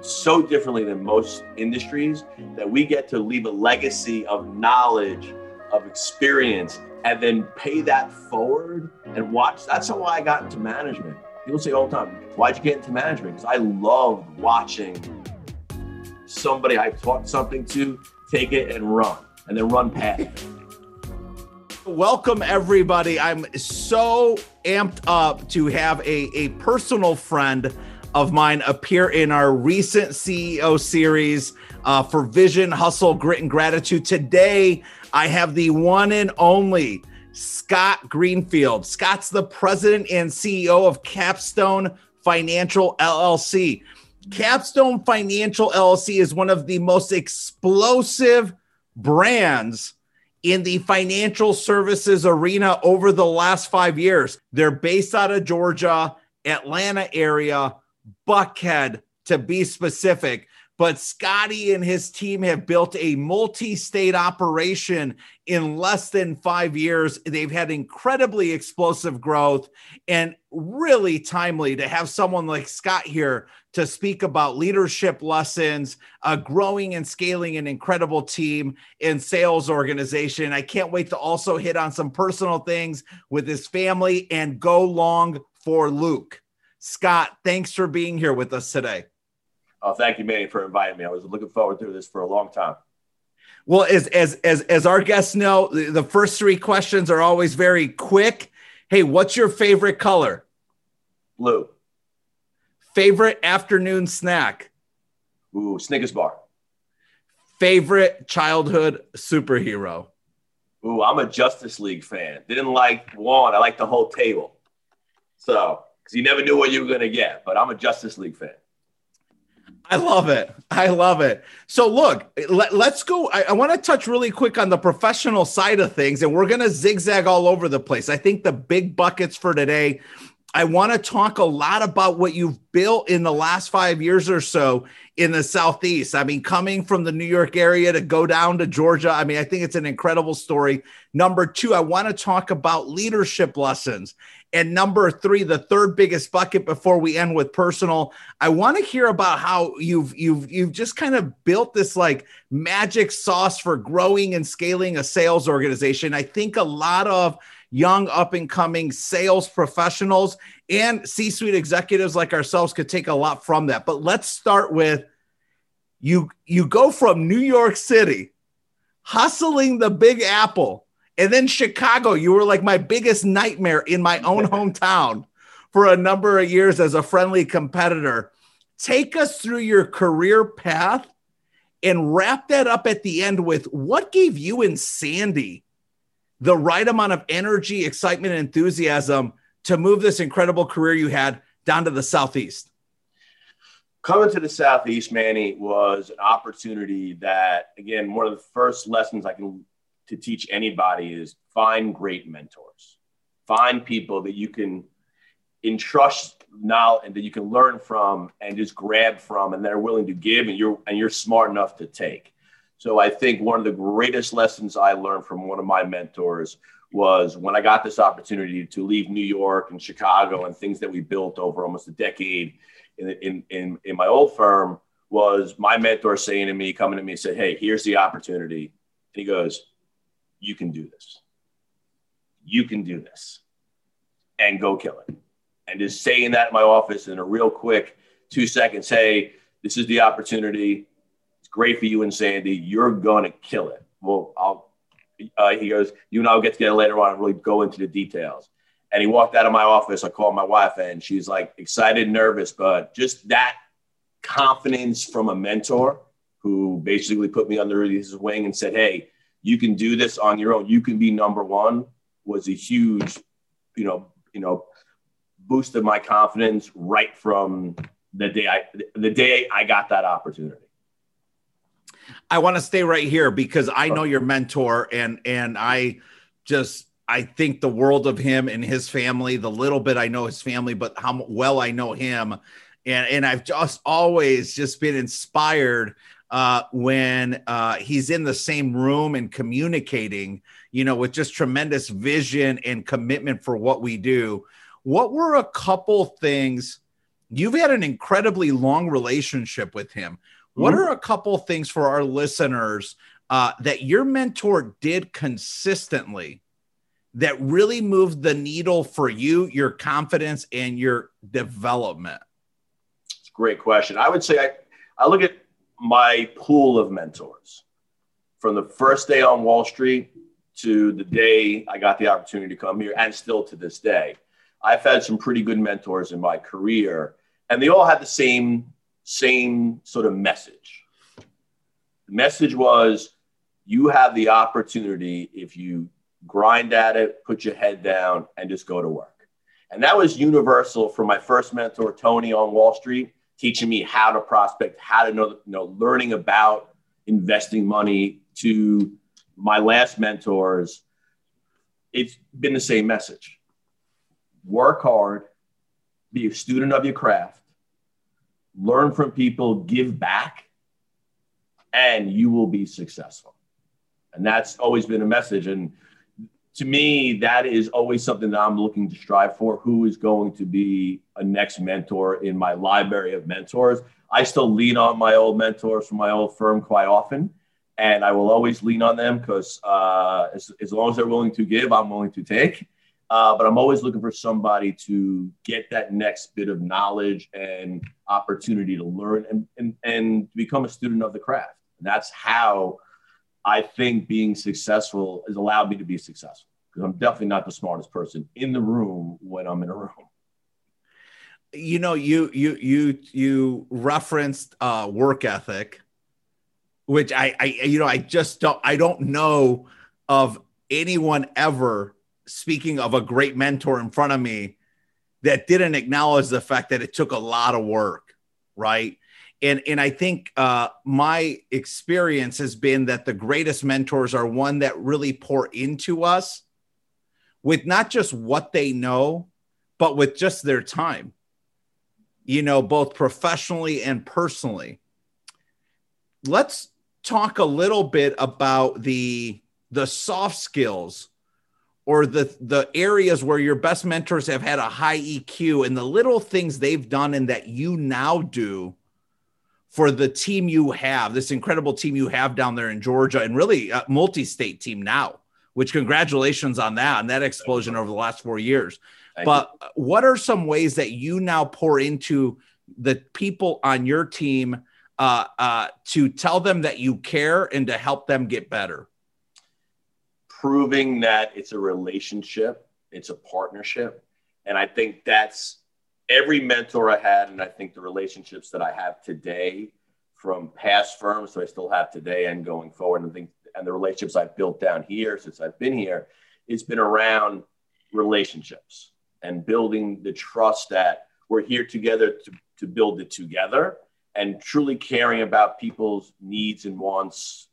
so differently than most industries that we get to leave a legacy of knowledge, of experience, and then pay that forward and watch. That's how I got into management. People say all the time, why'd you get into management? Because I loved watching somebody I taught something to take it and run and then run past. Welcome, everybody. I'm so amped up to have a, a personal friend of mine appear in our recent CEO series uh, for Vision, Hustle, Grit, and Gratitude. Today, I have the one and only Scott Greenfield. Scott's the president and CEO of Capstone Financial LLC. Capstone Financial LLC is one of the most explosive brands in the financial services arena over the last five years. They're based out of Georgia, Atlanta area, Buckhead to be specific. But Scotty and his team have built a multi state operation in less than five years. They've had incredibly explosive growth and really timely to have someone like Scott here to speak about leadership lessons, growing and scaling an incredible team and sales organization. I can't wait to also hit on some personal things with his family and go long for Luke. Scott, thanks for being here with us today. Oh, thank you, Manny, for inviting me. I was looking forward to this for a long time. Well, as as as as our guests know, the first three questions are always very quick. Hey, what's your favorite color? Blue. Favorite afternoon snack? Ooh, Snickers bar. Favorite childhood superhero? Ooh, I'm a Justice League fan. Didn't like one. I like the whole table. So, because you never knew what you were going to get, but I'm a Justice League fan. I love it. I love it. So, look, let, us go. I, I want to touch really quick on the professional side of things, and we're going to zigzag all over the place. I think the big buckets for today, I want to talk a lot about what you've built in the last five years or so in the Southeast. I mean, coming from the New York area to go down to Georgia, I mean, I think it's an incredible story. Number two, I want to talk about leadership lessons and number three, the third biggest bucket before we end with personal, I want to hear about how you've you've you've just kind of built this like magic sauce for growing and scaling a sales organization. I think a lot of young up and coming sales professionals and C-suite executives like ourselves could take a lot from that. But let's start with you you go from New York City hustling the big apple and then Chicago, you were like my biggest nightmare in my own hometown for a number of years as a friendly competitor. Take us through your career path and wrap that up at the end with what gave you and Sandy the right amount of energy, excitement, and enthusiasm to move this incredible career you had down to the Southeast? Coming to the Southeast, Manny, was an opportunity that, again, one of the first lessons I can to teach anybody is find great mentors, find people that you can entrust knowledge and that you can learn from and just grab from and they're willing to give and you're and you're smart enough to take. So I think one of the greatest lessons I learned from one of my mentors was when I got this opportunity to leave New York and Chicago and things that we built over almost a decade in, in, in, in my old firm was my mentor saying to me, coming to me and said, Hey, here's the opportunity. And he goes, you can do this. You can do this and go kill it. And just saying that in my office in a real quick two seconds, hey, this is the opportunity. It's great for you and Sandy. You're going to kill it. Well, I'll, uh, he goes, you and I will get together later on and really go into the details. And he walked out of my office. I called my wife and she's like excited, nervous, but just that confidence from a mentor who basically put me under his wing and said, Hey, you can do this on your own. You can be number one was a huge, you know, you know, boosted my confidence right from the day I the day I got that opportunity. I want to stay right here because I know your mentor and and I just I think the world of him and his family, the little bit I know his family, but how well I know him. And, and I've just always just been inspired uh, when uh, he's in the same room and communicating, you know, with just tremendous vision and commitment for what we do. What were a couple things you've had an incredibly long relationship with him. What mm-hmm. are a couple things for our listeners uh, that your mentor did consistently that really moved the needle for you, your confidence, and your development? It's a great question. I would say I, I look at my pool of mentors from the first day on Wall Street to the day I got the opportunity to come here, and still to this day. I've had some pretty good mentors in my career, and they all had the same same sort of message. The message was you have the opportunity if you grind at it, put your head down, and just go to work. And that was universal for my first mentor, Tony, on Wall Street, teaching me how to prospect, how to know, you know learning about investing money to my last mentors. It's been the same message work hard, be a student of your craft, learn from people, give back, and you will be successful. And that's always been a message. And to me, that is always something that I'm looking to strive for. Who is going to be a next mentor in my library of mentors? I still lean on my old mentors from my old firm quite often. And I will always lean on them because uh, as, as long as they're willing to give, I'm willing to take. Uh, but I'm always looking for somebody to get that next bit of knowledge and opportunity to learn and, and, and become a student of the craft. And that's how I think being successful has allowed me to be successful because I'm definitely not the smartest person in the room when I'm in a room. You know, you you you you referenced uh, work ethic, which I I you know I just don't I don't know of anyone ever speaking of a great mentor in front of me that didn't acknowledge the fact that it took a lot of work, right? And and I think uh, my experience has been that the greatest mentors are one that really pour into us with not just what they know, but with just their time. You know, both professionally and personally. Let's talk a little bit about the the soft skills or the the areas where your best mentors have had a high EQ and the little things they've done and that you now do for the team you have, this incredible team you have down there in Georgia, and really a multi-state team now. Which congratulations on that and that explosion over the last four years. Thank but you. what are some ways that you now pour into the people on your team uh, uh, to tell them that you care and to help them get better? proving that it's a relationship, it's a partnership. And I think that's every mentor I had, and I think the relationships that I have today from past firms that I still have today and going forward, and I think and the relationships I've built down here since I've been here, it's been around relationships and building the trust that we're here together to, to build it together and truly caring about people's needs and wants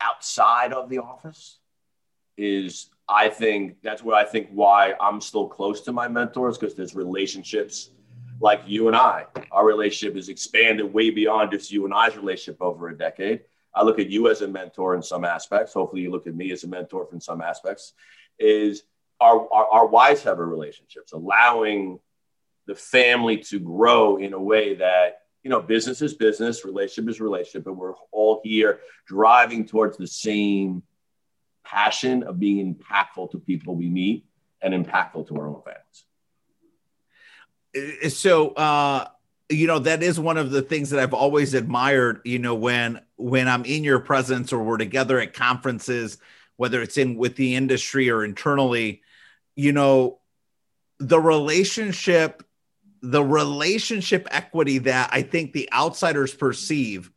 outside of the office is I think that's where I think why I'm still close to my mentors because there's relationships like you and I. Our relationship is expanded way beyond just you and I's relationship over a decade. I look at you as a mentor in some aspects. Hopefully, you look at me as a mentor in some aspects. Is our, our, our wives have a relationships, allowing the family to grow in a way that you know business is business, relationship is relationship, but we're all here driving towards the same passion of being impactful to people we meet and impactful to our own families. So, uh, you know, that is one of the things that I've always admired, you know, when when I'm in your presence or we're together at conferences, whether it's in with the industry or internally, you know, the relationship the relationship equity that I think the outsiders perceive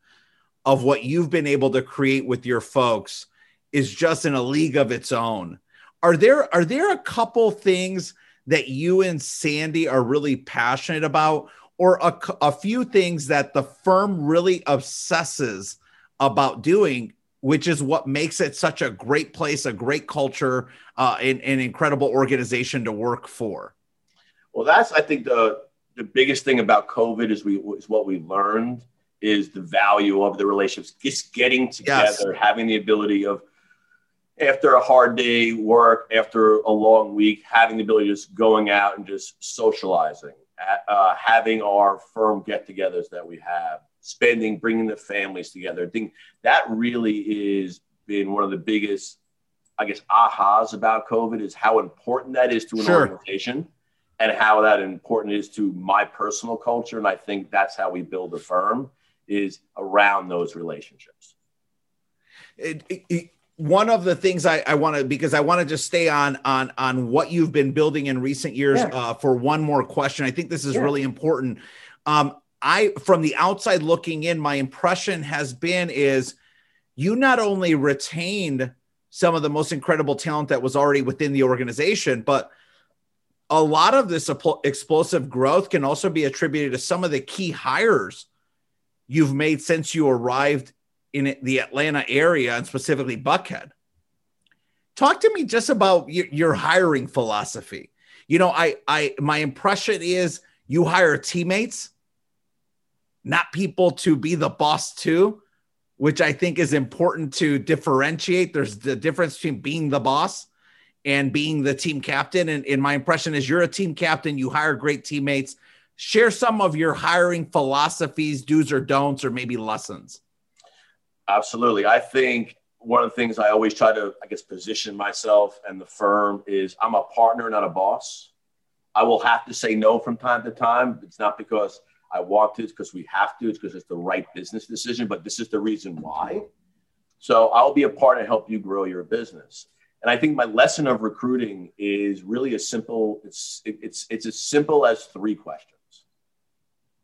of what you've been able to create with your folks is just in a league of its own. Are there are there a couple things that you and Sandy are really passionate about, or a, a few things that the firm really obsesses about doing, which is what makes it such a great place, a great culture, uh, and an incredible organization to work for? Well, that's I think the the biggest thing about COVID is we is what we learned is the value of the relationships, just getting together, yes. having the ability of after a hard day work, after a long week, having the ability of just going out and just socializing uh, having our firm get-togethers that we have, spending, bringing the families together. I think that really is been one of the biggest, I guess, ahas about COVID is how important that is to an sure. organization and how that important is to my personal culture. And I think that's how we build a firm is around those relationships. It, it, one of the things I, I want to because I want to just stay on on on what you've been building in recent years yeah. uh, for one more question. I think this is yeah. really important. Um, I from the outside looking in, my impression has been is you not only retained some of the most incredible talent that was already within the organization, but a lot of this explosive growth can also be attributed to some of the key hires you've made since you arrived in the Atlanta area and specifically Buckhead. Talk to me just about your, hiring philosophy. You know, I, I, my impression is you hire teammates, not people to be the boss too, which I think is important to differentiate. There's the difference between being the boss and being the team captain. And, and my impression is you're a team captain, you hire great teammates. Share some of your hiring philosophies, do's or don'ts, or maybe lessons. Absolutely. I think one of the things I always try to, I guess, position myself and the firm is I'm a partner, not a boss. I will have to say no from time to time. It's not because I want to, it's because we have to, it's because it's the right business decision, but this is the reason why. So I'll be a part to help you grow your business. And I think my lesson of recruiting is really a simple, it's, it's, it's as simple as three questions.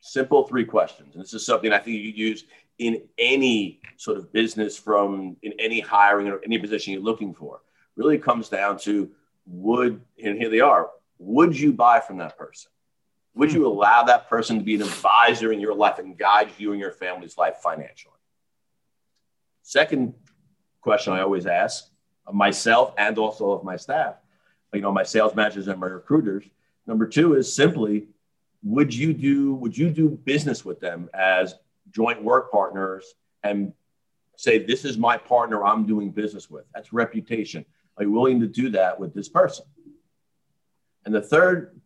Simple three questions. And this is something I think you use in any sort of business from in any hiring or any position you're looking for. Really comes down to would, and here they are, would you buy from that person? Would hmm. you allow that person to be an advisor in your life and guide you and your family's life financially? Second question I always ask of myself and also of my staff, you know, my sales managers and my recruiters. Number two is simply, would you do would you do business with them as joint work partners and say this is my partner I'm doing business with? That's reputation. Are you willing to do that with this person? And the third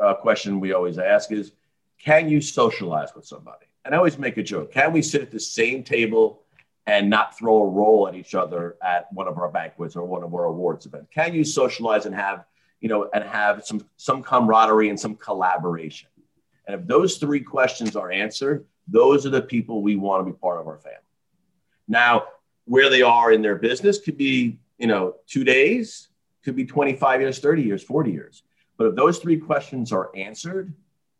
uh, question we always ask is, can you socialize with somebody? And I always make a joke. Can we sit at the same table and not throw a roll at each other at one of our banquets or one of our awards events? Can you socialize and have, you know, and have some some camaraderie and some collaboration? And if those three questions are answered, those are the people we want to be part of our family. Now, where they are in their business could be, you know, two days, could be 25 years, 30 years, 40 years. But if those three questions are answered,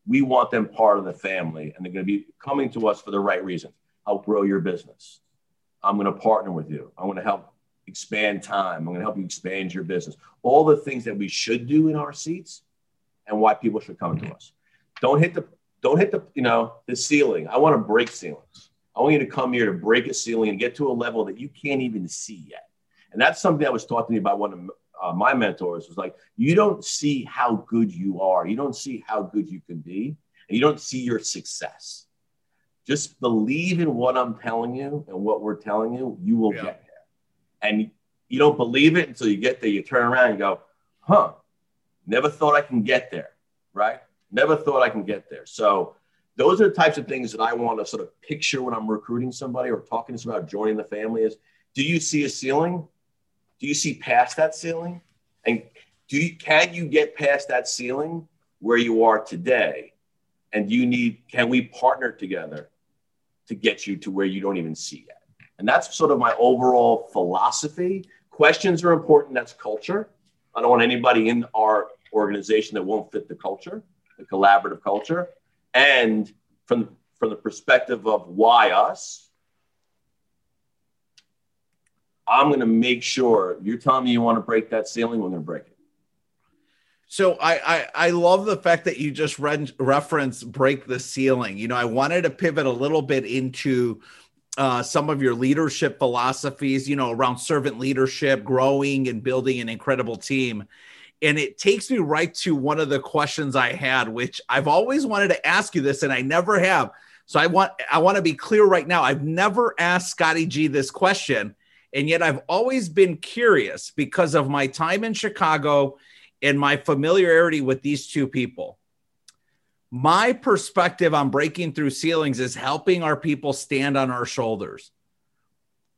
we want them part of the family and they're going to be coming to us for the right reasons. Help grow your business, I'm going to partner with you. I'm going to help expand time. I'm going to help you expand your business. All the things that we should do in our seats and why people should come to us. Don't hit the don't hit the you know the ceiling. I want to break ceilings. I want you to come here to break a ceiling and get to a level that you can't even see yet. And that's something that was taught to me by one of uh, my mentors. Was like you don't see how good you are. You don't see how good you can be, and you don't see your success just believe in what I'm telling you and what we're telling you, you will yeah. get there. And you don't believe it until you get there. You turn around and go, huh, never thought I can get there, right? Never thought I can get there. So those are the types of things that I want to sort of picture when I'm recruiting somebody or talking to somebody about joining the family is do you see a ceiling? Do you see past that ceiling? And do you, can you get past that ceiling where you are today? And you need, can we partner together to get you to where you don't even see yet. And that's sort of my overall philosophy. Questions are important. That's culture. I don't want anybody in our organization that won't fit the culture, the collaborative culture. And from, from the perspective of why us, I'm going to make sure you're telling me you want to break that ceiling, we're going to break it. So I, I, I love the fact that you just read reference break the ceiling. You know, I wanted to pivot a little bit into uh, some of your leadership philosophies. You know, around servant leadership, growing and building an incredible team. And it takes me right to one of the questions I had, which I've always wanted to ask you this, and I never have. So I want I want to be clear right now. I've never asked Scotty G this question, and yet I've always been curious because of my time in Chicago and my familiarity with these two people. my perspective on breaking through ceilings is helping our people stand on our shoulders.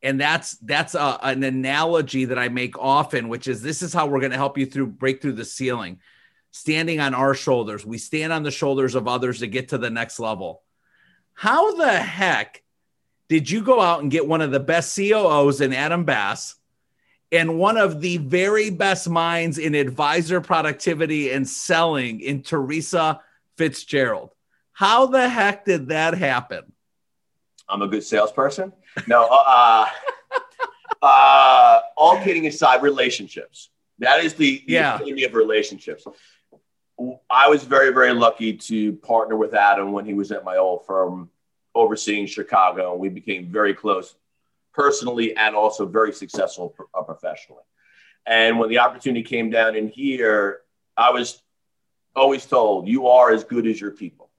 And that's that's a, an analogy that i make often which is this is how we're going to help you through break through the ceiling. Standing on our shoulders. We stand on the shoulders of others to get to the next level. How the heck did you go out and get one of the best COOs in adam bass and one of the very best minds in advisor productivity and selling in teresa fitzgerald how the heck did that happen i'm a good salesperson no, uh, uh, uh, all kidding aside, relationships. That is the, the yeah. epitome of relationships. I was very, very lucky to partner with Adam when he was at my old firm overseeing Chicago, and we became very close personally and also very successful uh, professionally. And when the opportunity came down in here, I was always told, you are as good as your people.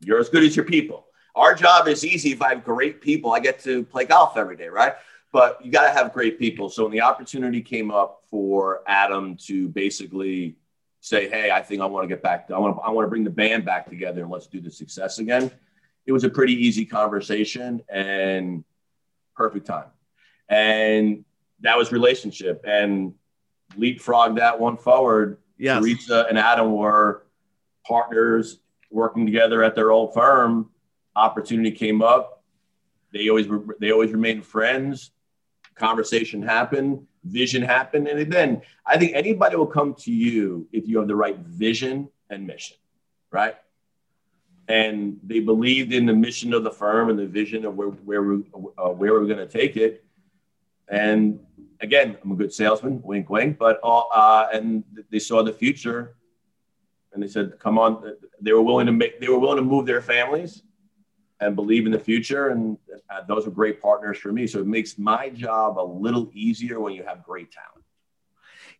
You're as good as your people. Our job is easy if I have great people. I get to play golf every day, right? But you got to have great people. So when the opportunity came up for Adam to basically say, "Hey, I think I want to get back. To, I want to. I want to bring the band back together and let's do the success again." It was a pretty easy conversation and perfect time, and that was relationship and leapfrog that one forward. Yes. Teresa and Adam were partners working together at their old firm opportunity came up. They always they always remained friends. Conversation happened, vision happened, and then I think anybody will come to you if you have the right vision and mission, right? And they believed in the mission of the firm and the vision of where where we uh, where we're going to take it. And again, I'm a good salesman, wink, wink. But uh, and they saw the future, and they said, "Come on." They were willing to make. They were willing to move their families and believe in the future. And uh, those are great partners for me. So it makes my job a little easier when you have great talent.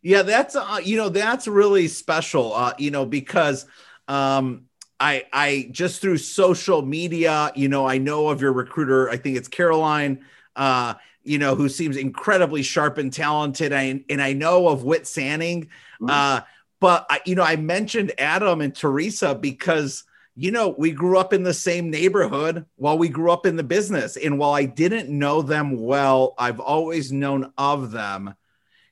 Yeah, that's uh, you know that's really special. Uh, you know because um, I I just through social media, you know, I know of your recruiter. I think it's Caroline. Uh, you know, who seems incredibly sharp and talented. I, and I know of Whit Sanning. Mm-hmm. Uh, but I, you know, I mentioned Adam and Teresa because you know, we grew up in the same neighborhood while we grew up in the business. And while I didn't know them well, I've always known of them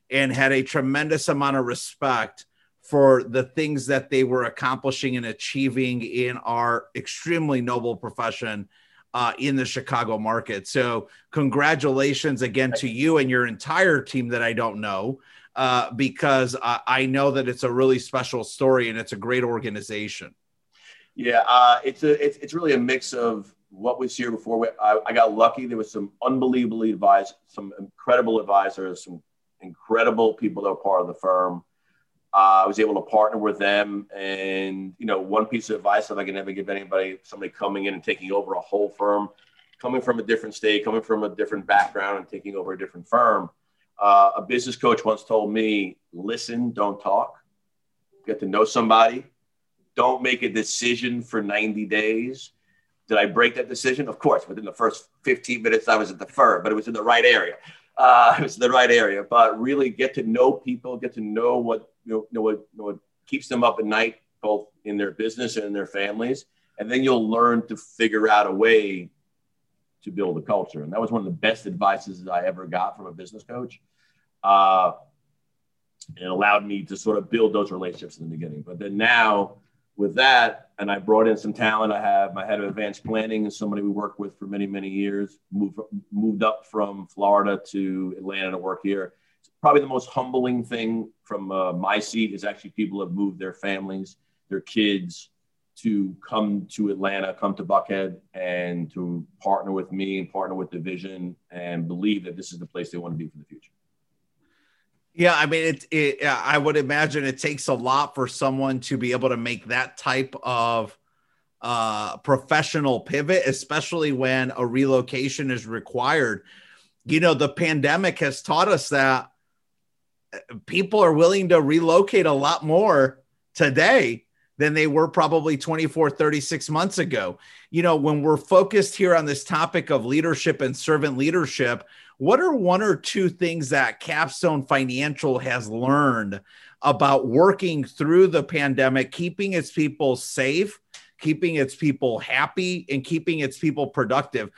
and had a tremendous amount of respect for the things that they were accomplishing and achieving in our extremely noble profession uh, in the Chicago market. So, congratulations again to you and your entire team that I don't know, uh, because I, I know that it's a really special story and it's a great organization. Yeah, uh, it's a it's, it's really a mix of what was here before. We, I, I got lucky. There was some unbelievably advised, some incredible advisors, some incredible people that were part of the firm. Uh, I was able to partner with them, and you know, one piece of advice that I can never give anybody: somebody coming in and taking over a whole firm, coming from a different state, coming from a different background, and taking over a different firm. Uh, a business coach once told me, "Listen, don't talk. Get to know somebody, don't make a decision for 90 days. Did I break that decision? Of course, within the first 15 minutes, I was at the firm, but it was in the right area. Uh, it was in the right area. But really get to know people, get to know what you know, what, know what keeps them up at night, both in their business and in their families. And then you'll learn to figure out a way to build a culture. And that was one of the best advices I ever got from a business coach. Uh, it allowed me to sort of build those relationships in the beginning. But then now, with that, and I brought in some talent. I have my head of advanced planning and somebody we worked with for many, many years, moved, moved up from Florida to Atlanta to work here. It's probably the most humbling thing from uh, my seat is actually people have moved their families, their kids to come to Atlanta, come to Buckhead and to partner with me and partner with the vision and believe that this is the place they want to be for the future. Yeah, I mean, it, it. I would imagine it takes a lot for someone to be able to make that type of uh, professional pivot, especially when a relocation is required. You know, the pandemic has taught us that uh, people are willing to relocate a lot more today than they were probably 24, 36 months ago. You know, when we're focused here on this topic of leadership and servant leadership, what are one or two things that Capstone Financial has learned about working through the pandemic, keeping its people safe, keeping its people happy, and keeping its people productive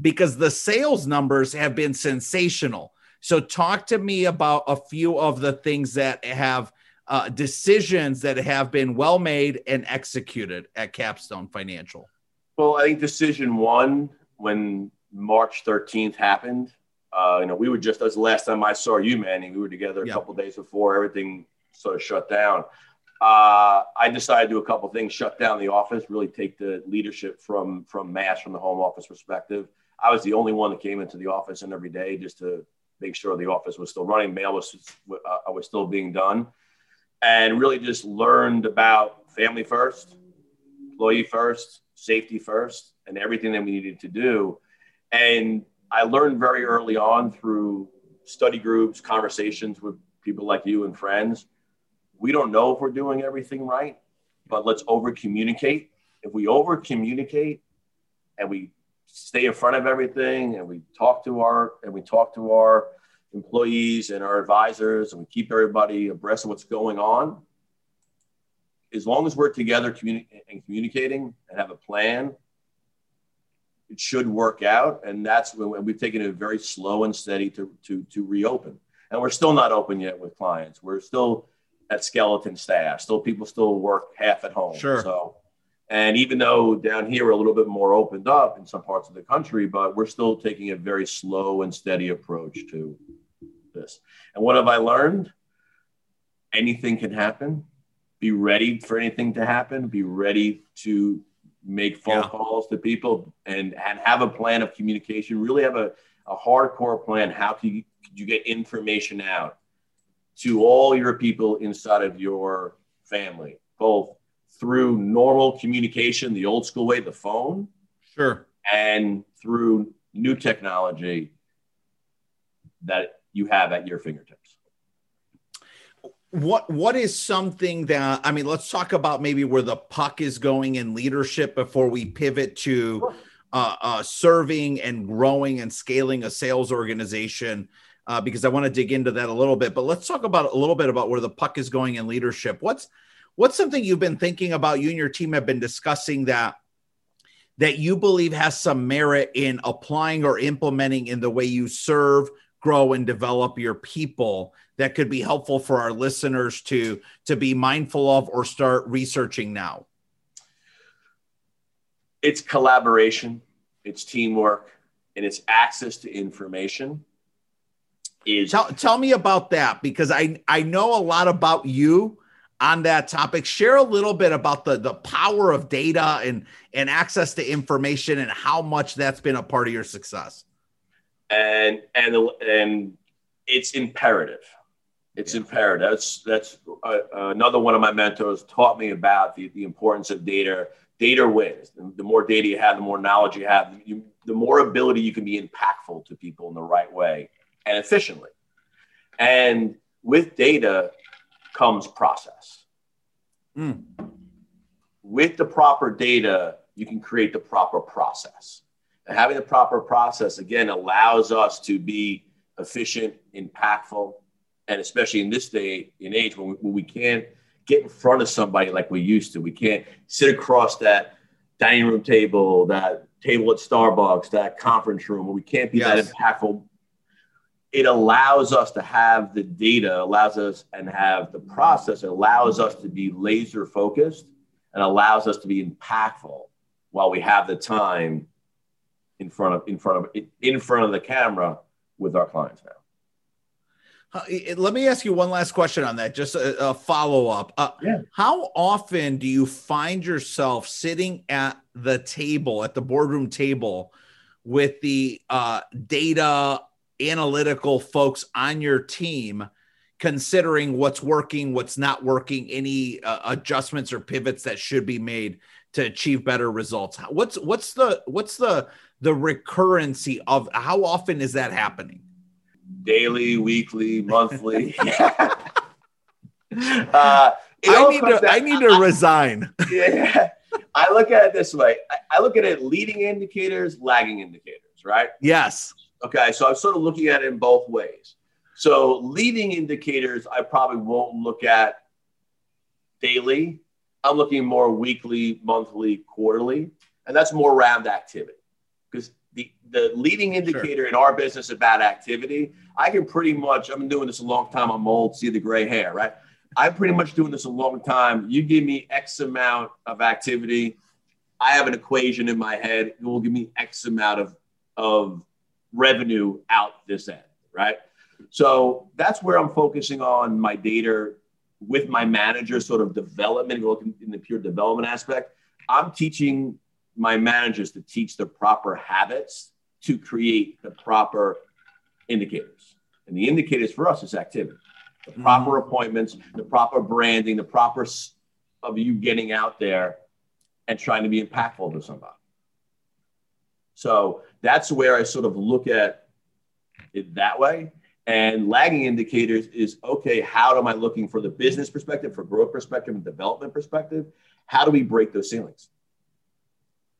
because the sales numbers have been sensational. So, talk to me about a few of the things that have uh, decisions that have been well made and executed at Capstone Financial. Well, I think decision one, when March 13th happened, uh, you know, we were just as the last time I saw you, Manny, we were together a yeah. couple days before everything sort of shut down. Uh, I decided to do a couple things, shut down the office, really take the leadership from from Mass from the home office perspective. I was the only one that came into the office and every day just to make sure the office was still running, mail was uh, was still being done, and really just learned about family first, employee first, safety first, and everything that we needed to do. And I learned very early on through study groups, conversations with people like you and friends. We don't know if we're doing everything right, but let's over communicate. If we over communicate and we stay in front of everything and we talk to our and we talk to our employees and our advisors and we keep everybody abreast of what's going on as long as we're together communi- and communicating and have a plan it should work out and that's when we've taken it very slow and steady to, to, to reopen and we're still not open yet with clients we're still at skeleton staff still people still work half at home sure so and even though down here we're a little bit more opened up in some parts of the country, but we're still taking a very slow and steady approach to this. And what have I learned? Anything can happen. Be ready for anything to happen. Be ready to make phone yeah. calls to people and, and have a plan of communication. Really have a, a hardcore plan. How can you, can you get information out to all your people inside of your family, both through normal communication, the old school way, the phone. Sure. And through new technology that you have at your fingertips. What what is something that I mean, let's talk about maybe where the puck is going in leadership before we pivot to uh, uh, serving and growing and scaling a sales organization. Uh, because I want to dig into that a little bit, but let's talk about a little bit about where the puck is going in leadership. What's What's something you've been thinking about? You and your team have been discussing that that you believe has some merit in applying or implementing in the way you serve, grow, and develop your people that could be helpful for our listeners to to be mindful of or start researching now? It's collaboration, it's teamwork, and it's access to information. Is tell, tell me about that because I I know a lot about you on that topic. Share a little bit about the the power of data and and access to information and how much that's been a part of your success. And and and it's imperative. It's yeah. imperative. That's that's uh, another one of my mentors taught me about the, the importance of data. Data wins. The, more data you have, the more knowledge you have, you, the more ability you can be impactful to people in the right way and efficiently. And with data, comes process. Mm. With the proper data, you can create the proper process. And having the proper process, again, allows us to be efficient, impactful, and especially in this day and age when we, when we can't get in front of somebody like we used to. We can't sit across that dining room table, that table at Starbucks, that conference room, where we can't be yes. that impactful it allows us to have the data, allows us and have the process, allows us to be laser focused and allows us to be impactful while we have the time in front of in front of in front of the camera with our clients now. Let me ask you one last question on that, just a, a follow up. Uh, yeah. How often do you find yourself sitting at the table, at the boardroom table, with the uh, data analytical folks on your team considering what's working, what's not working, any uh, adjustments or pivots that should be made to achieve better results. What's what's the what's the the recurrency of how often is that happening? Daily, weekly, monthly. uh, I need to I need to resign. yeah. I look at it this way. I, I look at it leading indicators, lagging indicators, right? Yes. Okay, so I'm sort of looking at it in both ways. So leading indicators, I probably won't look at daily. I'm looking more weekly, monthly, quarterly, and that's more around activity. Because the, the leading indicator sure. in our business about activity, I can pretty much, I've been doing this a long time. I'm old, see the gray hair, right? I'm pretty much doing this a long time. You give me X amount of activity, I have an equation in my head. It will give me X amount of, of revenue out this end, right? So that's where I'm focusing on my data with my manager, sort of development, looking in the pure development aspect. I'm teaching my managers to teach the proper habits to create the proper indicators. And the indicators for us is activity, the mm-hmm. proper mm-hmm. appointments, the proper branding, the proper of you getting out there and trying to be impactful to somebody. So that's where I sort of look at it that way. And lagging indicators is okay, how am I looking for the business perspective, for growth perspective, and development perspective? How do we break those ceilings?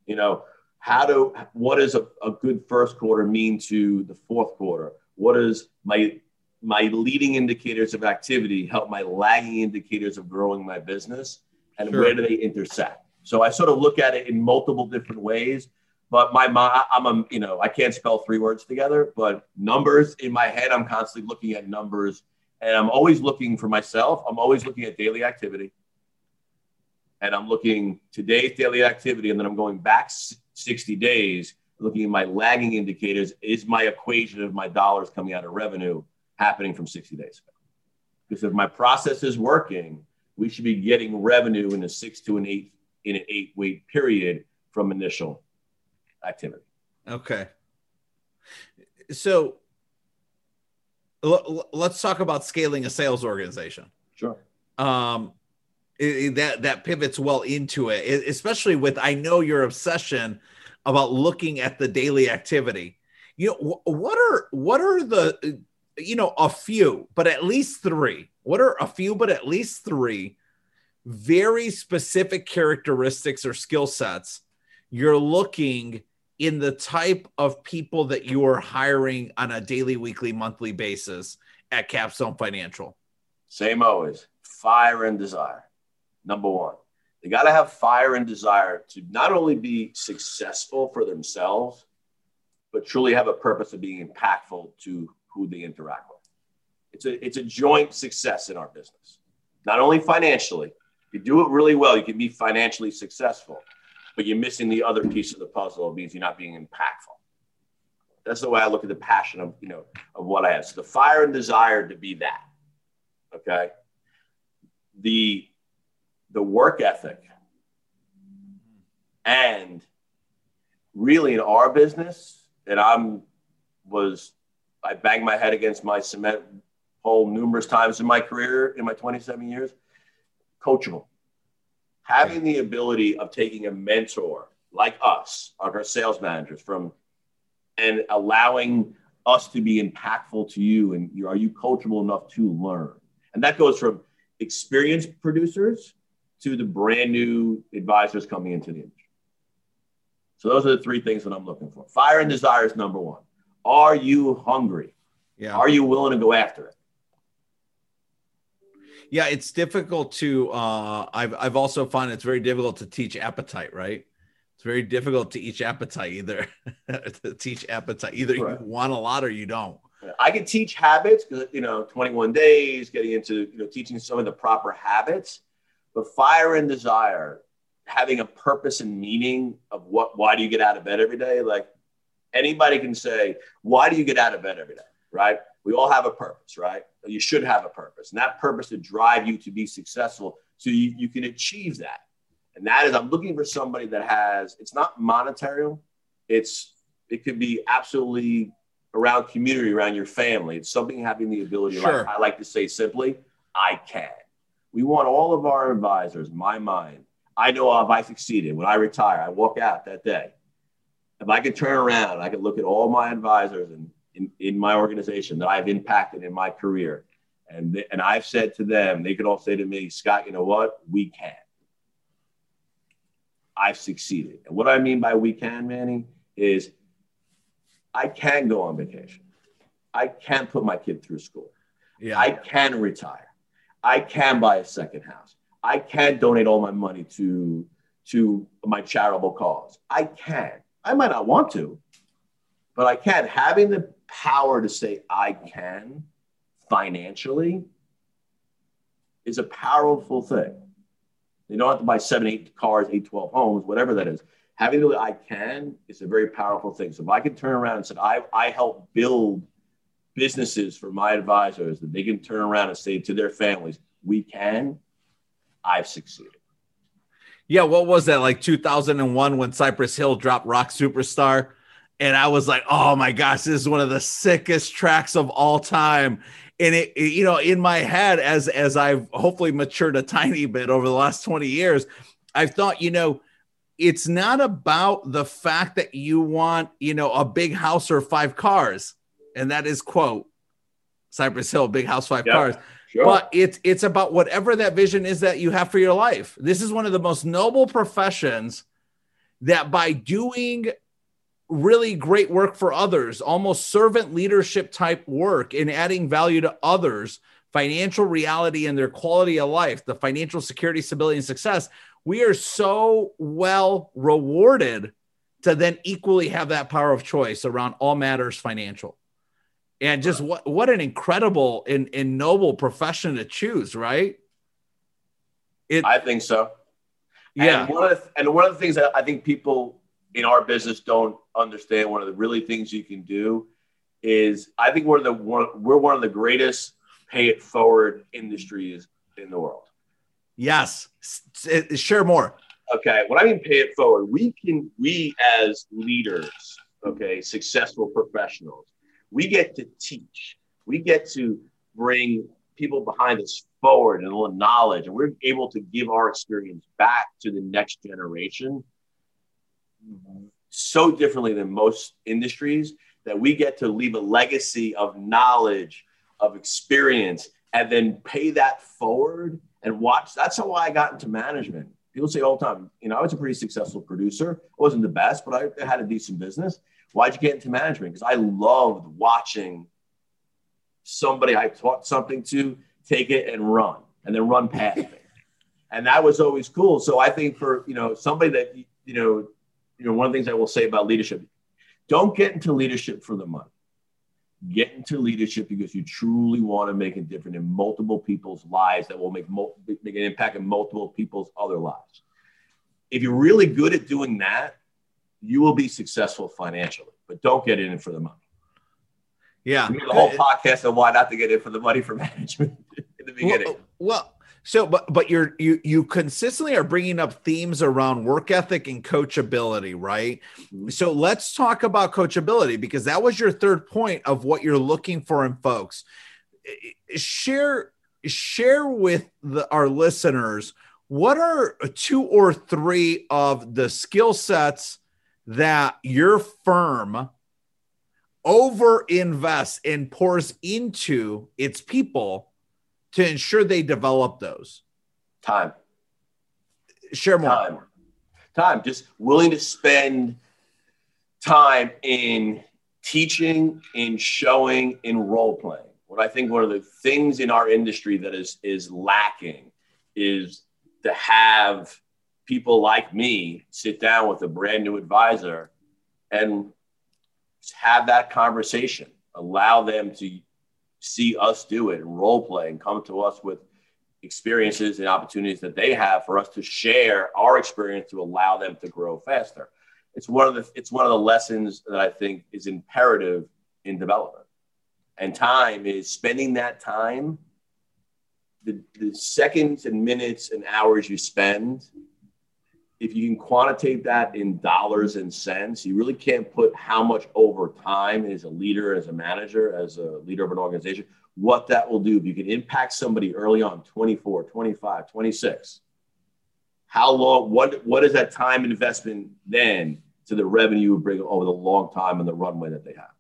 You know, how do what does a, a good first quarter mean to the fourth quarter? What does my my leading indicators of activity help my lagging indicators of growing my business? And sure. where do they intersect? So I sort of look at it in multiple different ways. But my, my I'm a you know I can't spell three words together, but numbers in my head I'm constantly looking at numbers, and I'm always looking for myself. I'm always looking at daily activity, and I'm looking today's daily activity, and then I'm going back 60 days, looking at my lagging indicators. Is my equation of my dollars coming out of revenue happening from 60 days ago? Because if my process is working, we should be getting revenue in a six to an eight in an eight week period from initial activity. Okay. So l- let's talk about scaling a sales organization. Sure. Um, it, that that pivots well into it, especially with I know your obsession about looking at the daily activity. You know, what are what are the uh, you know a few, but at least three. What are a few, but at least three very specific characteristics or skill sets you're looking in the type of people that you are hiring on a daily, weekly, monthly basis at Capstone Financial? Same always fire and desire. Number one, they got to have fire and desire to not only be successful for themselves, but truly have a purpose of being impactful to who they interact with. It's a, it's a joint success in our business, not only financially, you do it really well, you can be financially successful, but you're missing the other piece of the puzzle. It means you're not being impactful. That's the way I look at the passion of you know of what I have. So the fire and desire to be that. Okay. The the work ethic and really in our business, and I'm was I banged my head against my cement pole numerous times in my career in my 27 years coachable. Having the ability of taking a mentor like us, our sales managers, from and allowing us to be impactful to you, and are you coachable enough to learn? And that goes from experienced producers to the brand new advisors coming into the industry. So those are the three things that I'm looking for. Fire and desire is number one. Are you hungry? Yeah. Are you willing to go after it? yeah, it's difficult to. Uh, I've I've also found it's very difficult to teach appetite. Right, it's very difficult to teach appetite. Either to teach appetite, either right. you want a lot or you don't. I can teach habits because you know, 21 days, getting into you know, teaching some of the proper habits, but fire and desire, having a purpose and meaning of what, why do you get out of bed every day? Like anybody can say, why do you get out of bed every day? Right? We all have a purpose, right? You should have a purpose, and that purpose to drive you to be successful so you, you can achieve that. And that is, I'm looking for somebody that has, it's not monetary, it's, it could be absolutely around community, around your family. It's something having the ability, sure. like, I like to say simply, I can. We want all of our advisors, my mind. I know if I succeeded, when I retire, I walk out that day. If I could turn around, I could look at all my advisors and in, in my organization that I've impacted in my career. And, and I've said to them, they could all say to me, Scott, you know what? We can. I've succeeded. And what I mean by we can, Manny, is I can go on vacation. I can put my kid through school. Yeah. I can retire. I can buy a second house. I can donate all my money to to my charitable cause. I can. I might not want to, but I can. Having the power to say I can financially is a powerful thing. You don't have to buy seven, eight cars, eight, 12 homes, whatever that is. Having the I can is a very powerful thing. So if I can turn around and say, I, I help build businesses for my advisors that they can turn around and say to their families, we can, I've succeeded. Yeah, what was that like 2001 when Cypress Hill dropped Rock Superstar? And I was like, oh my gosh, this is one of the sickest tracks of all time. And it, it, you know, in my head, as as I've hopefully matured a tiny bit over the last 20 years, I've thought, you know, it's not about the fact that you want, you know, a big house or five cars. And that is quote Cypress Hill, big house, five cars. Sure. But it's it's about whatever that vision is that you have for your life. This is one of the most noble professions that by doing really great work for others, almost servant leadership type work in adding value to others, financial reality and their quality of life, the financial security, stability, and success, we are so well rewarded to then equally have that power of choice around all matters financial and just what what an incredible and, and noble profession to choose right? It, i think so. Yeah. and one, of the, and one of the things that i think people in our business don't understand one of the really things you can do is i think we're the one, we're one of the greatest pay it forward industries in the world. Yes. Eh, share more. Okay. What i mean pay it forward we can we as leaders okay successful professionals we get to teach. We get to bring people behind us forward and a little knowledge, and we're able to give our experience back to the next generation so differently than most industries that we get to leave a legacy of knowledge, of experience, and then pay that forward and watch. That's how I got into management. People say all the time, you know, I was a pretty successful producer. I wasn't the best, but I had a decent business. Why'd you get into management? Because I loved watching somebody I taught something to take it and run and then run past me. And that was always cool. So I think for, you know, somebody that, you know, you know, one of the things I will say about leadership, don't get into leadership for the money. Get into leadership because you truly want to make a difference in multiple people's lives that will make, make an impact in multiple people's other lives. If you're really good at doing that, you will be successful financially, but don't get in for the money. Yeah. the whole podcast on why not to get in for the money for management in the beginning. Well, well, so but but you're you you consistently are bringing up themes around work ethic and coachability, right? Mm-hmm. So let's talk about coachability because that was your third point of what you're looking for in folks. Share share with the, our listeners what are two or three of the skill sets that your firm over invests and pours into its people to ensure they develop those? Time. Share more. Time. Time. Just willing to spend time in teaching, in showing, in role playing. What I think one of the things in our industry that is is lacking is to have people like me sit down with a brand new advisor and have that conversation, allow them to see us do it and role play and come to us with experiences and opportunities that they have for us to share our experience to allow them to grow faster. It's one of the it's one of the lessons that I think is imperative in development. And time is spending that time the, the seconds and minutes and hours you spend if you can quantitate that in dollars and cents, you really can't put how much over time as a leader, as a manager, as a leader of an organization, what that will do. If you can impact somebody early on, 24, 25, 26, how long, what, what is that time investment then to the revenue you bring over the long time and the runway that they have?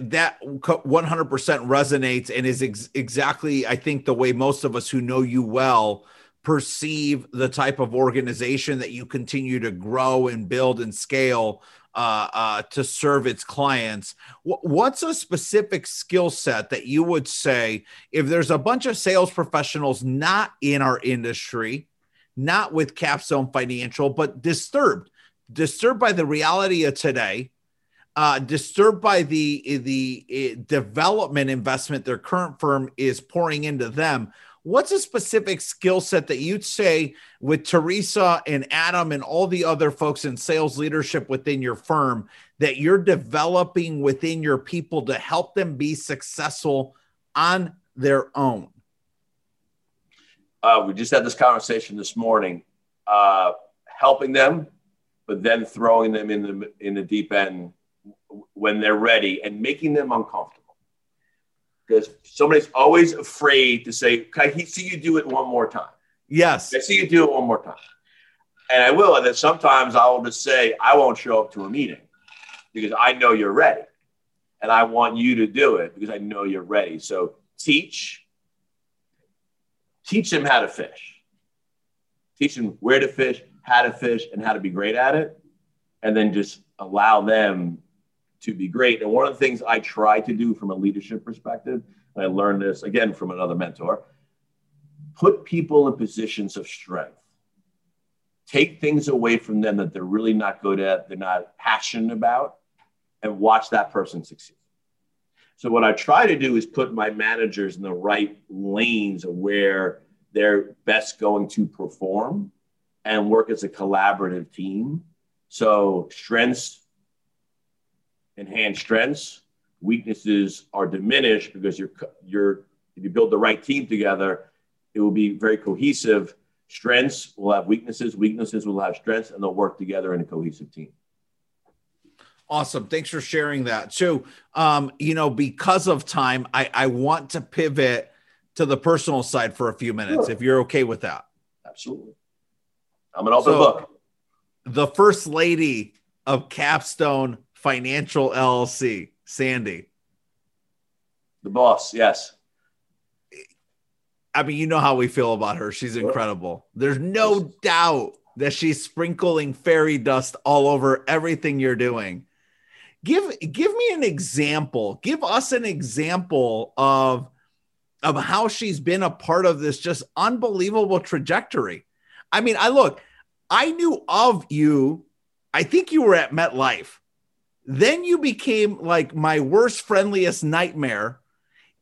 that 100% resonates and is ex- exactly i think the way most of us who know you well perceive the type of organization that you continue to grow and build and scale uh, uh, to serve its clients. W- what's a specific skill set that you would say if there's a bunch of sales professionals not in our industry, not with Capstone Financial, but disturbed, disturbed by the reality of today, uh, disturbed by the the uh, development investment their current firm is pouring into them what's a specific skill set that you'd say with Teresa and Adam and all the other folks in sales leadership within your firm that you're developing within your people to help them be successful on their own? Uh, we just had this conversation this morning, uh, helping them, but then throwing them in the in the deep end when they're ready and making them uncomfortable because somebody's always afraid to say, "Can I see you do it one more time?" Yes, I see you do it one more time, and I will. And then sometimes I will just say, "I won't show up to a meeting because I know you're ready, and I want you to do it because I know you're ready." So teach, teach them how to fish, teach them where to fish, how to fish, and how to be great at it, and then just allow them to be great. And one of the things I try to do from a leadership perspective, I learned this again from another mentor, put people in positions of strength. Take things away from them that they're really not good at, they're not passionate about, and watch that person succeed. So, what I try to do is put my managers in the right lanes of where they're best going to perform and work as a collaborative team. So, strengths enhance strengths. Weaknesses are diminished because you're you're if you build the right team together, it will be very cohesive. Strengths will have weaknesses, weaknesses will have strengths, and they'll work together in a cohesive team. Awesome. Thanks for sharing that. So, um, you know, because of time, I, I want to pivot to the personal side for a few minutes, sure. if you're okay with that. Absolutely. I'm an open so, book. The first lady of Capstone Financial LLC, Sandy. The boss, yes. I mean, you know how we feel about her. She's incredible. There's no doubt that she's sprinkling fairy dust all over everything you're doing. Give give me an example. Give us an example of of how she's been a part of this just unbelievable trajectory. I mean, I look, I knew of you. I think you were at MetLife. Then you became like my worst, friendliest nightmare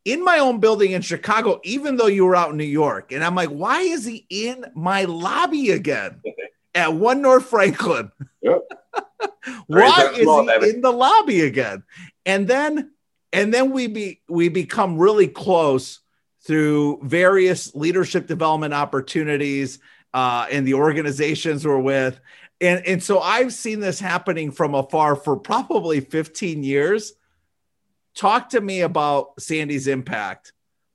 in my own building in Chicago, even though you were out in New York. And I'm like, why is he in my lobby again at One North Franklin? Yep. why is he David. in the lobby again? And then, and then we be we become really close through various leadership development opportunities uh, in the organizations we're with and and so I've seen this happening from afar for probably 15 years. Talk to me about Sandy's impact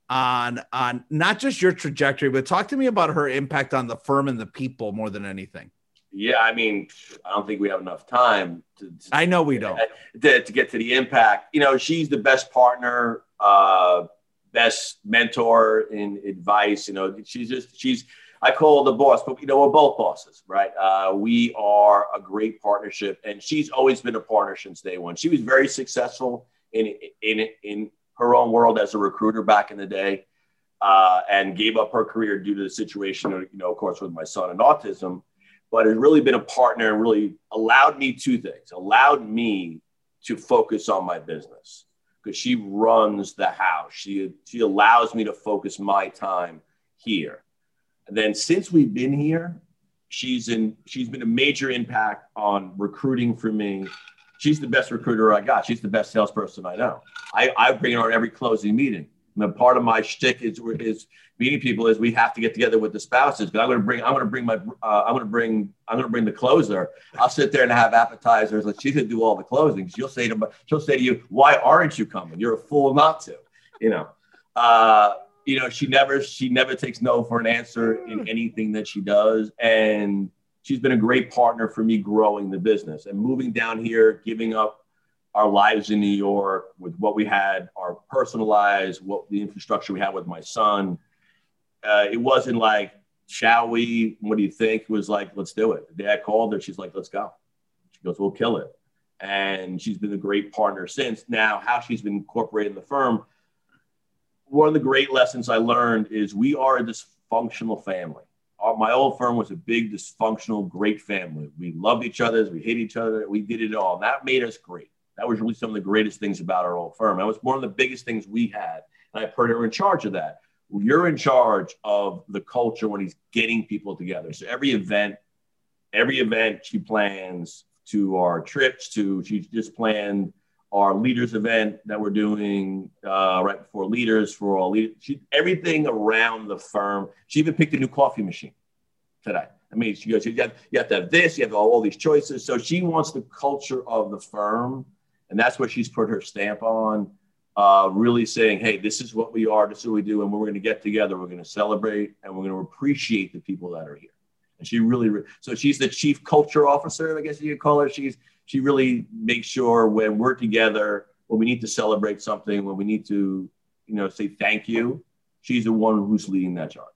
on on not just your trajectory, but talk to me about her impact on the firm and the people more than anything. Yeah, I mean, I don't think we have enough time. To, to I know we don't to, to, get to the impact. You know, she's the best partner, uh, best mentor in advice. You know, she's just she's I call the boss, but you know, we're both bosses, right? Uh, we are a great partnership, and she's always been a partner since day one. She was very successful in in in her own world as a recruiter back in the day, uh, and gave up her career due to the situation, you know, of course, with my son and autism. But has really been a partner and really allowed me two things: allowed me to focus on my business because she runs the house. She she allows me to focus my time here and then since we've been here, she's in she's been a major impact on recruiting for me. She's the best recruiter I got. She's the best salesperson I know. I, I bring her on every closing meeting. And part of my shtick is is meeting people is we have to get together with the spouses. But I'm going to bring I'm going to bring my uh, I'm going to bring I'm going to bring the closer. I'll sit there and have appetizers. Like she's going to do all the closings. She'll say to she'll say to you, "Why aren't you coming? You're a fool not to." You know. Uh, you know, she never she never takes no for an answer in hmm. anything that she does, and she's been a great partner for me growing the business and moving down here, giving up our lives in New York with what we had, our personal lives, what the infrastructure we had with my son. Uh, it wasn't like, shall we? What do you think? It was like, let's do it. The day I called her, she's like, let's go. She goes, we'll kill it. and she's been a great partner since. Now, how she's been incorporated in the firm, one of the great lessons I learned is we are a dysfunctional family. Our, my old firm was a big, dysfunctional, great family. We loved each other, we hate each other, we did it all. That made us great. That was really some of the greatest things about our old firm. That was one of the biggest things we had. And I put her in charge of that. You're in charge of the culture when he's getting people together. So every event, every event she plans to our trips to, she just planned our leaders event that we're doing uh, right before leaders for all leaders. She, everything around the firm. She even picked a new coffee machine today. I mean, she goes, you have, you have to have this, you have all, all these choices. So she wants the culture of the firm and that's what she's put her stamp on. Uh, really saying, hey, this is what we are, this is what we do, and we're going to get together, we're going to celebrate, and we're going to appreciate the people that are here. And she really, so she's the chief culture officer, I guess you could call her. She's she really makes sure when we're together, when we need to celebrate something, when we need to, you know, say thank you, she's the one who's leading that charge.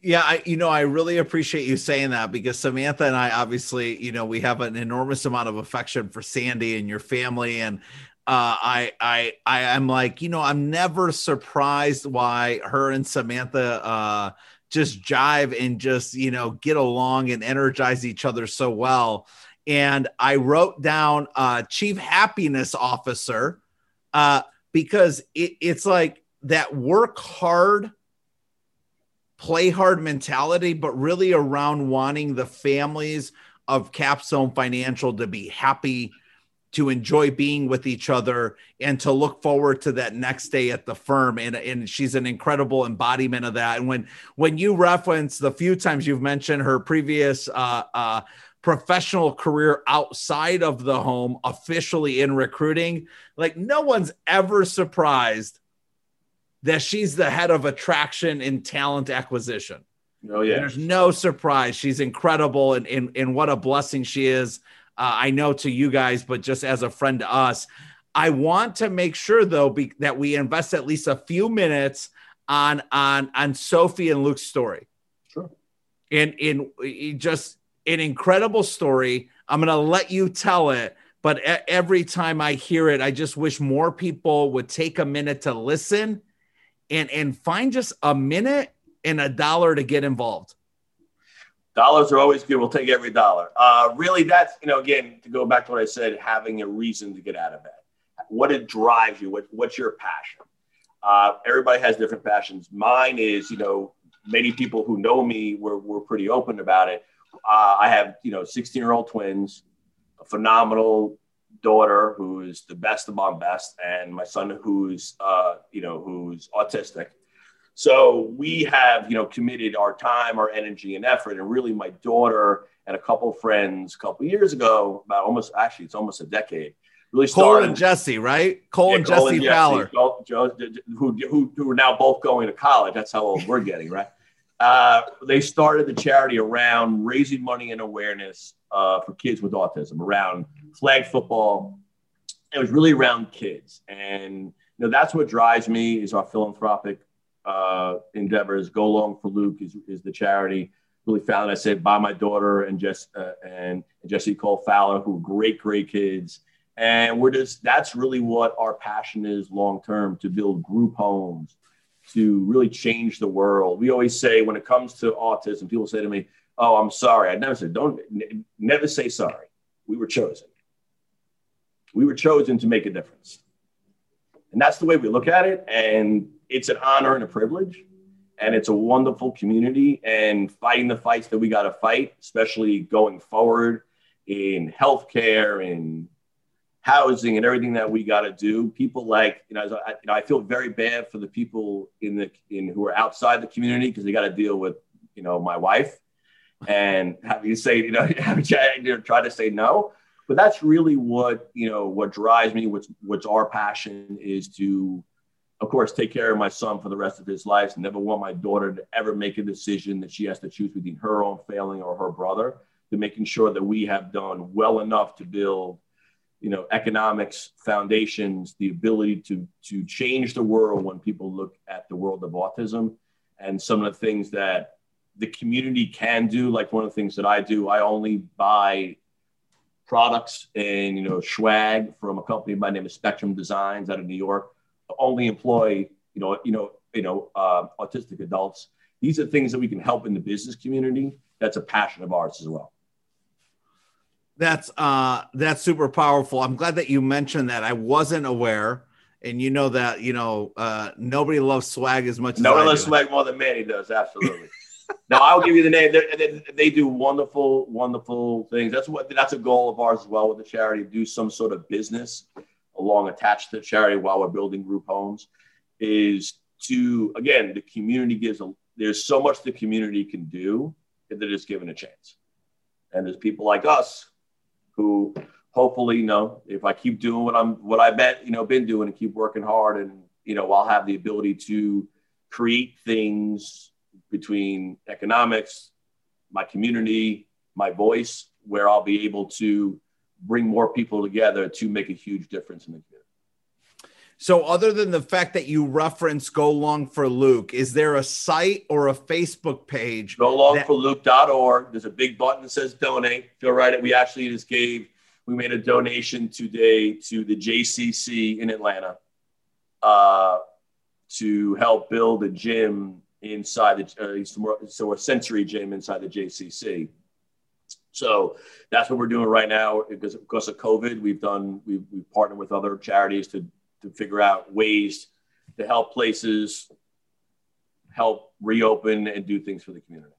Yeah, I you know I really appreciate you saying that because Samantha and I obviously you know we have an enormous amount of affection for Sandy and your family and uh, I I I am like you know I'm never surprised why her and Samantha uh, just jive and just you know get along and energize each other so well and I wrote down uh, chief happiness officer uh, because it, it's like that work hard play hard mentality, but really around wanting the families of Capstone Financial to be happy, to enjoy being with each other, and to look forward to that next day at the firm. And, and she's an incredible embodiment of that. And when when you reference the few times you've mentioned her previous uh, uh, professional career outside of the home, officially in recruiting, like no one's ever surprised that she's the head of attraction and talent acquisition. Oh yeah. There's no surprise. She's incredible and, and, and what a blessing she is. Uh, I know to you guys, but just as a friend to us, I want to make sure though be, that we invest at least a few minutes on on on Sophie and Luke's story. Sure. And in just an incredible story. I'm going to let you tell it, but every time I hear it, I just wish more people would take a minute to listen and and find just a minute and a dollar to get involved. Dollars are always good. We'll take every dollar. Uh, really, that's you know, again, to go back to what I said, having a reason to get out of bed. What it drives you. What, what's your passion? Uh, everybody has different passions. Mine is, you know, many people who know me were, were pretty open about it. Uh, I have, you know, 16 year old twins, a phenomenal daughter who's the best among best, and my son who's uh, you know who's autistic. So we have you know committed our time, our energy, and effort, and really my daughter and a couple friends a couple years ago, about almost actually it's almost a decade. Really started, Cole and Jesse, right? Cole yeah, and Cole Jesse Fowler, who, who, who are now both going to college. That's how old we're getting, right? Uh, they started the charity around raising money and awareness uh, for kids with autism, around flag football. It was really around kids, and you know that's what drives me is our philanthropic uh, endeavors. Go Long for Luke is, is the charity. Really founded, I said, by my daughter and Jess uh, and Jesse Cole Fowler, who are great, great kids. And we're just that's really what our passion is long term to build group homes, to really change the world. We always say when it comes to autism, people say to me, "Oh, I'm sorry." I never said, "Don't n- never say sorry." We were chosen. We were chosen to make a difference, and that's the way we look at it. And it's an honor and a privilege, and it's a wonderful community. And fighting the fights that we got to fight, especially going forward in healthcare and housing and everything that we got to do. People like you know, I, you know, I feel very bad for the people in the in who are outside the community because they got to deal with you know my wife and have you say you know, you know try to say no. But that's really what you know what drives me. What's what's our passion is to, of course, take care of my son for the rest of his life. Never want my daughter to ever make a decision that she has to choose between her own failing or her brother. To making sure that we have done well enough to build you know economics foundations the ability to to change the world when people look at the world of autism and some of the things that the community can do like one of the things that i do i only buy products and you know swag from a company by name of Spectrum Designs out of New York. Only employ you know you know you know uh, autistic adults. These are things that we can help in the business community. That's a passion of ours as well. That's uh that's super powerful. I'm glad that you mentioned that. I wasn't aware. And you know that, you know, uh nobody loves swag as much as Nobody loves swag more than Manny does, absolutely. now I'll give you the name. They, they, do wonderful, wonderful things. That's what that's a goal of ours as well with the charity. Do some sort of business along attached to the charity while we're building group homes. Is to again the community gives a there's so much the community can do that they're just given a chance. And there's people like us who hopefully, you know, if I keep doing what I'm, what I bet, you know, been doing and keep working hard and, you know, I'll have the ability to create things between economics, my community, my voice, where I'll be able to bring more people together to make a huge difference in the. So, other than the fact that you reference Go Long for Luke, is there a site or a Facebook page? GoLongForLuke.org. There's a big button that says donate. Feel right. We actually just gave, we made a donation today to the JCC in Atlanta uh, to help build a gym inside the, uh, so a sensory gym inside the JCC. So that's what we're doing right now because, because of COVID. We've done, we've, we've partnered with other charities to to figure out ways to help places help reopen and do things for the community.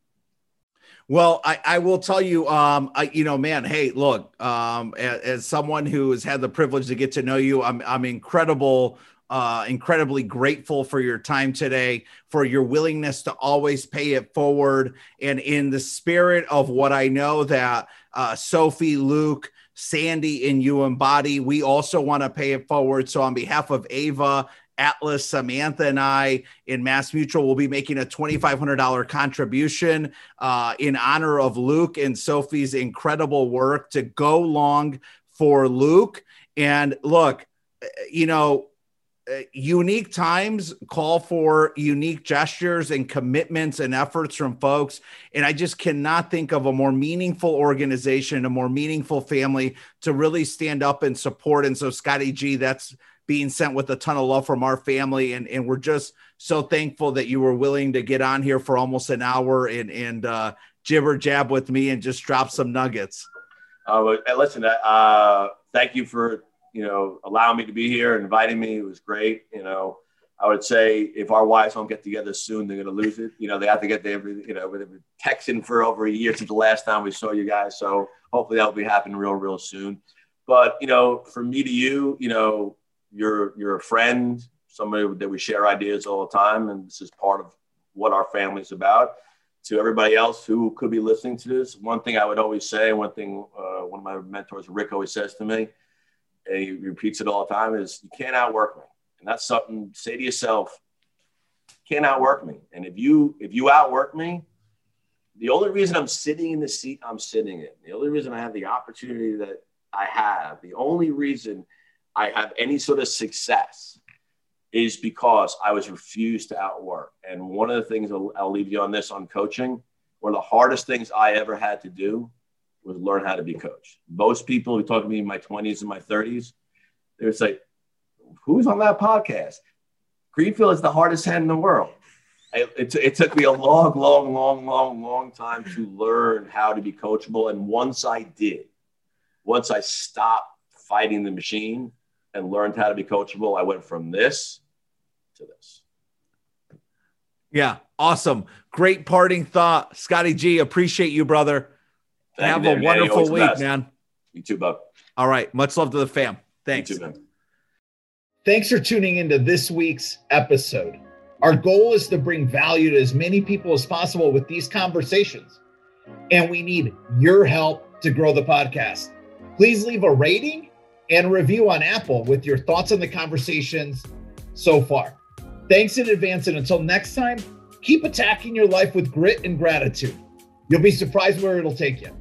Well, I, I will tell you, um, I, you know, man, hey, look, um, as, as, someone who has had the privilege to get to know you, I'm, I'm incredible, uh, incredibly grateful for your time today, for your willingness to always pay it forward. And in the spirit of what I know that uh, Sophie, Luke, Sandy and you embody. We also want to pay it forward. So, on behalf of Ava, Atlas, Samantha, and I in Mass Mutual will be making a $2,500 contribution uh, in honor of Luke and Sophie's incredible work to go long for Luke. And look, you know, uh, unique times call for unique gestures and commitments and efforts from folks. And I just cannot think of a more meaningful organization, a more meaningful family to really stand up and support. And so, Scotty G, that's being sent with a ton of love from our family. And, and we're just so thankful that you were willing to get on here for almost an hour and, and uh, jibber jab with me and just drop some nuggets. Uh, listen, uh, thank you for you know, allowing me to be here inviting me. It was great. You know, I would say if our wives don't get together soon, they're going to lose it. You know, they have to get there. You know, they've been texting for over a year since the last time we saw you guys. So hopefully that'll be happening real, real soon. But you know, from me to you, you know, you're you're a friend, somebody that we share ideas all the time, and this is part of what our family's about. To everybody else who could be listening to this, one thing I would always say, one thing uh, one of my mentors, Rick, always says to me he repeats it all the time is you can't outwork me. And that's something say to yourself can't outwork me. And if you if you outwork me the only reason i'm sitting in the seat i'm sitting in the only reason i have the opportunity that i have the only reason i have any sort of success is because i was refused to outwork. And one of the things i'll, I'll leave you on this on coaching one of the hardest things i ever had to do was learn how to be coached. Most people who talk to me in my 20s and my 30s, they would say, Who's on that podcast? Greenfield is the hardest hand in the world. It, it, it, took me a long, long, long, long, long time to learn how to be coachable. And once I did, once I stopped fighting the machine and learned how to be coachable, I went from this to this. Yeah, awesome. Great parting thought. Scotty G, appreciate you, brother. Thank Have a wonderful week, man. You too, Bob. All right. Much love to the fam. Thanks. Too, Thanks for tuning into this week's episode. Our goal is to bring value to as many people as possible with these conversations. And we need your help to grow the podcast. Please leave a rating and a review on Apple with your thoughts on the conversations so far. Thanks in advance. And until next time, keep attacking your life with grit and gratitude. You'll be surprised where it'll take you.